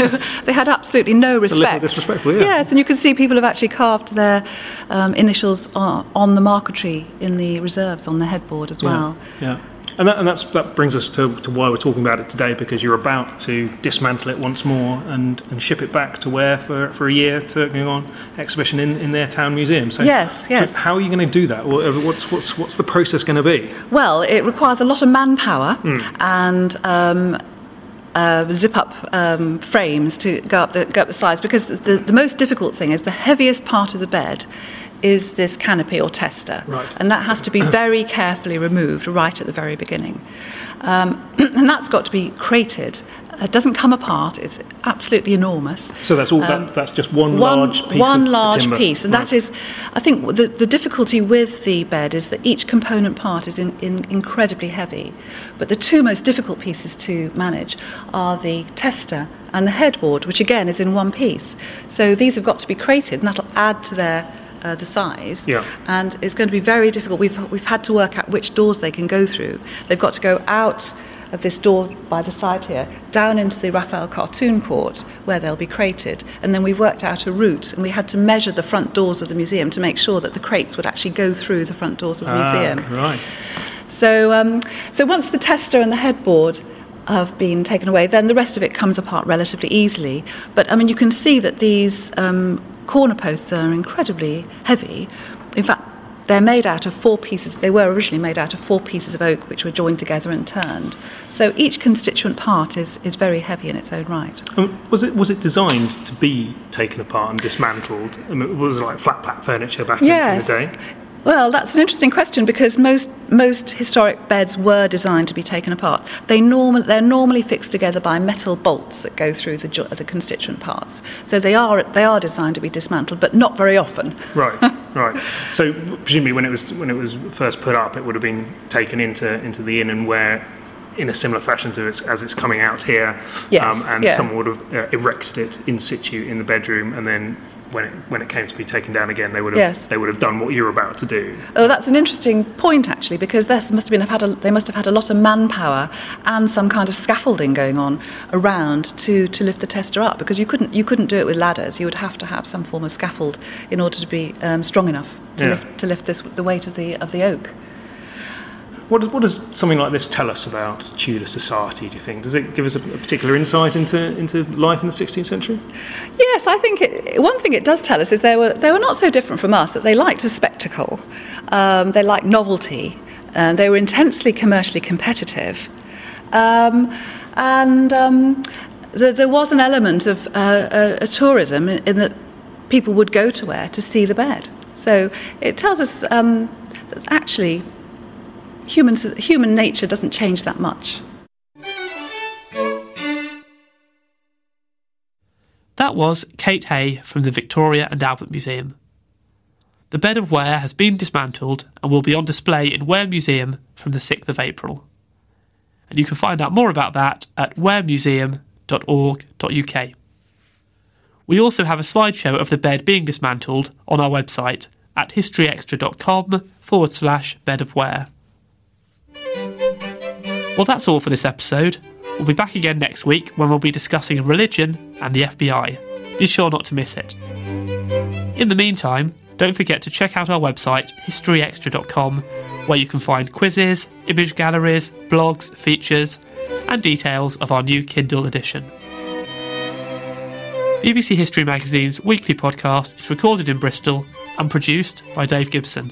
they had absolutely no respect. disrespectful, yeah. Yes, and you can see people have actually carved their um, initials on, on the marquetry in the reserves on the headboard as well. Yeah. And, that, and that's, that brings us to, to why we're talking about it today, because you're about to dismantle it once more and, and ship it back to Ware for, for a year to go on exhibition in, in their town museum. So, Yes, yes. So how are you going to do that? What's, what's, what's the process going to be? Well, it requires a lot of manpower and um, uh, zip up um, frames to go up, the, go up the sides because the, the most difficult thing is the heaviest part of the bed is this canopy or tester. Right. And that has to be *clears throat* very carefully removed right at the very beginning. Um, *clears throat* and that's got to be crated. It doesn't come apart, it's absolutely enormous. So that's all. that, that's just one, Um, one, large piece. one large piece, and Right. that is, I think, the, the difficulty with the bed is that each component part is in, in incredibly heavy. But the two most difficult pieces to manage are the tester and the headboard, which again is in one piece. So these have got to be crated, and that'll add to their uh, the size. Yeah. And it's going to be very difficult. We've we've had to work out which doors they can go through. They've got to go out of this door by the side here, down into the Raphael cartoon court where they'll be crated. And then we worked out a route and we had to measure the front doors of the museum to make sure that the crates would actually go through the front doors of the Ah, museum. right. So, um, so once the tester and the headboard have been taken away, then the rest of it comes apart relatively easily. But I mean, you can see that these um, corner posts are incredibly heavy. In fact, they're made out of four pieces. They were originally made out of four pieces of oak, which were joined together and turned. So each constituent part is, is very heavy in its own right. Um, was it was it designed to be taken apart and dismantled? I mean, was it like flat pack furniture back in- Yes. in the day? Well, that's an interesting question because most most historic beds were designed to be taken apart. They normal they're normally fixed together by metal bolts that go through the jo- the constituent parts. So they are they are designed to be dismantled, but not very often. *laughs* Right, right. So presumably, when it was when it was first put up, it would have been taken into into the inn and where. In a similar fashion to it's, as it's coming out here, Yes, and yeah. someone would have uh, erected it in situ in the bedroom, and then when it, when it came to be taken down again, they would have Yes. they would have done what you're about to do. Oh, that's an interesting point actually, because there must have been have had a, they must have had a lot of manpower and some kind of scaffolding going on around to, to lift the tester up, because you couldn't you couldn't do it with ladders. You would have to have some form of scaffold in order to be um, strong enough to Yeah. lift to lift this the weight of the of the oak. What, what does something like this tell us about Tudor society? Do you think? Does it give us a, a particular insight into into life in the 16th century? Yes, I think it, one thing it does tell us is they were they were not so different from us that they liked a spectacle, um, they liked novelty, and they were intensely commercially competitive, um, and um, there, there was an element of uh, a, a tourism in, in that people would go to Ware to see the bed. So it tells us um, that actually human human nature doesn't change that much. That was Kate Hay from the Victoria and Albert Museum. The bed of Ware has been dismantled and will be on display in Ware Museum from the 6th of April. And you can find out more about that at waremuseum.org.uk. We also have a slideshow of the bed being dismantled on our website at historyextra.com forward slash bed of Ware. Well, that's all for this episode. We'll be back again next week when we'll be discussing religion and the FBI. Be sure not to miss it. In the meantime, don't forget to check out our website, historyextra.com, where you can find quizzes, image galleries, blogs, features, and details of our new Kindle edition. BBC History Magazine's weekly podcast is recorded in Bristol and produced by Dave Gibson.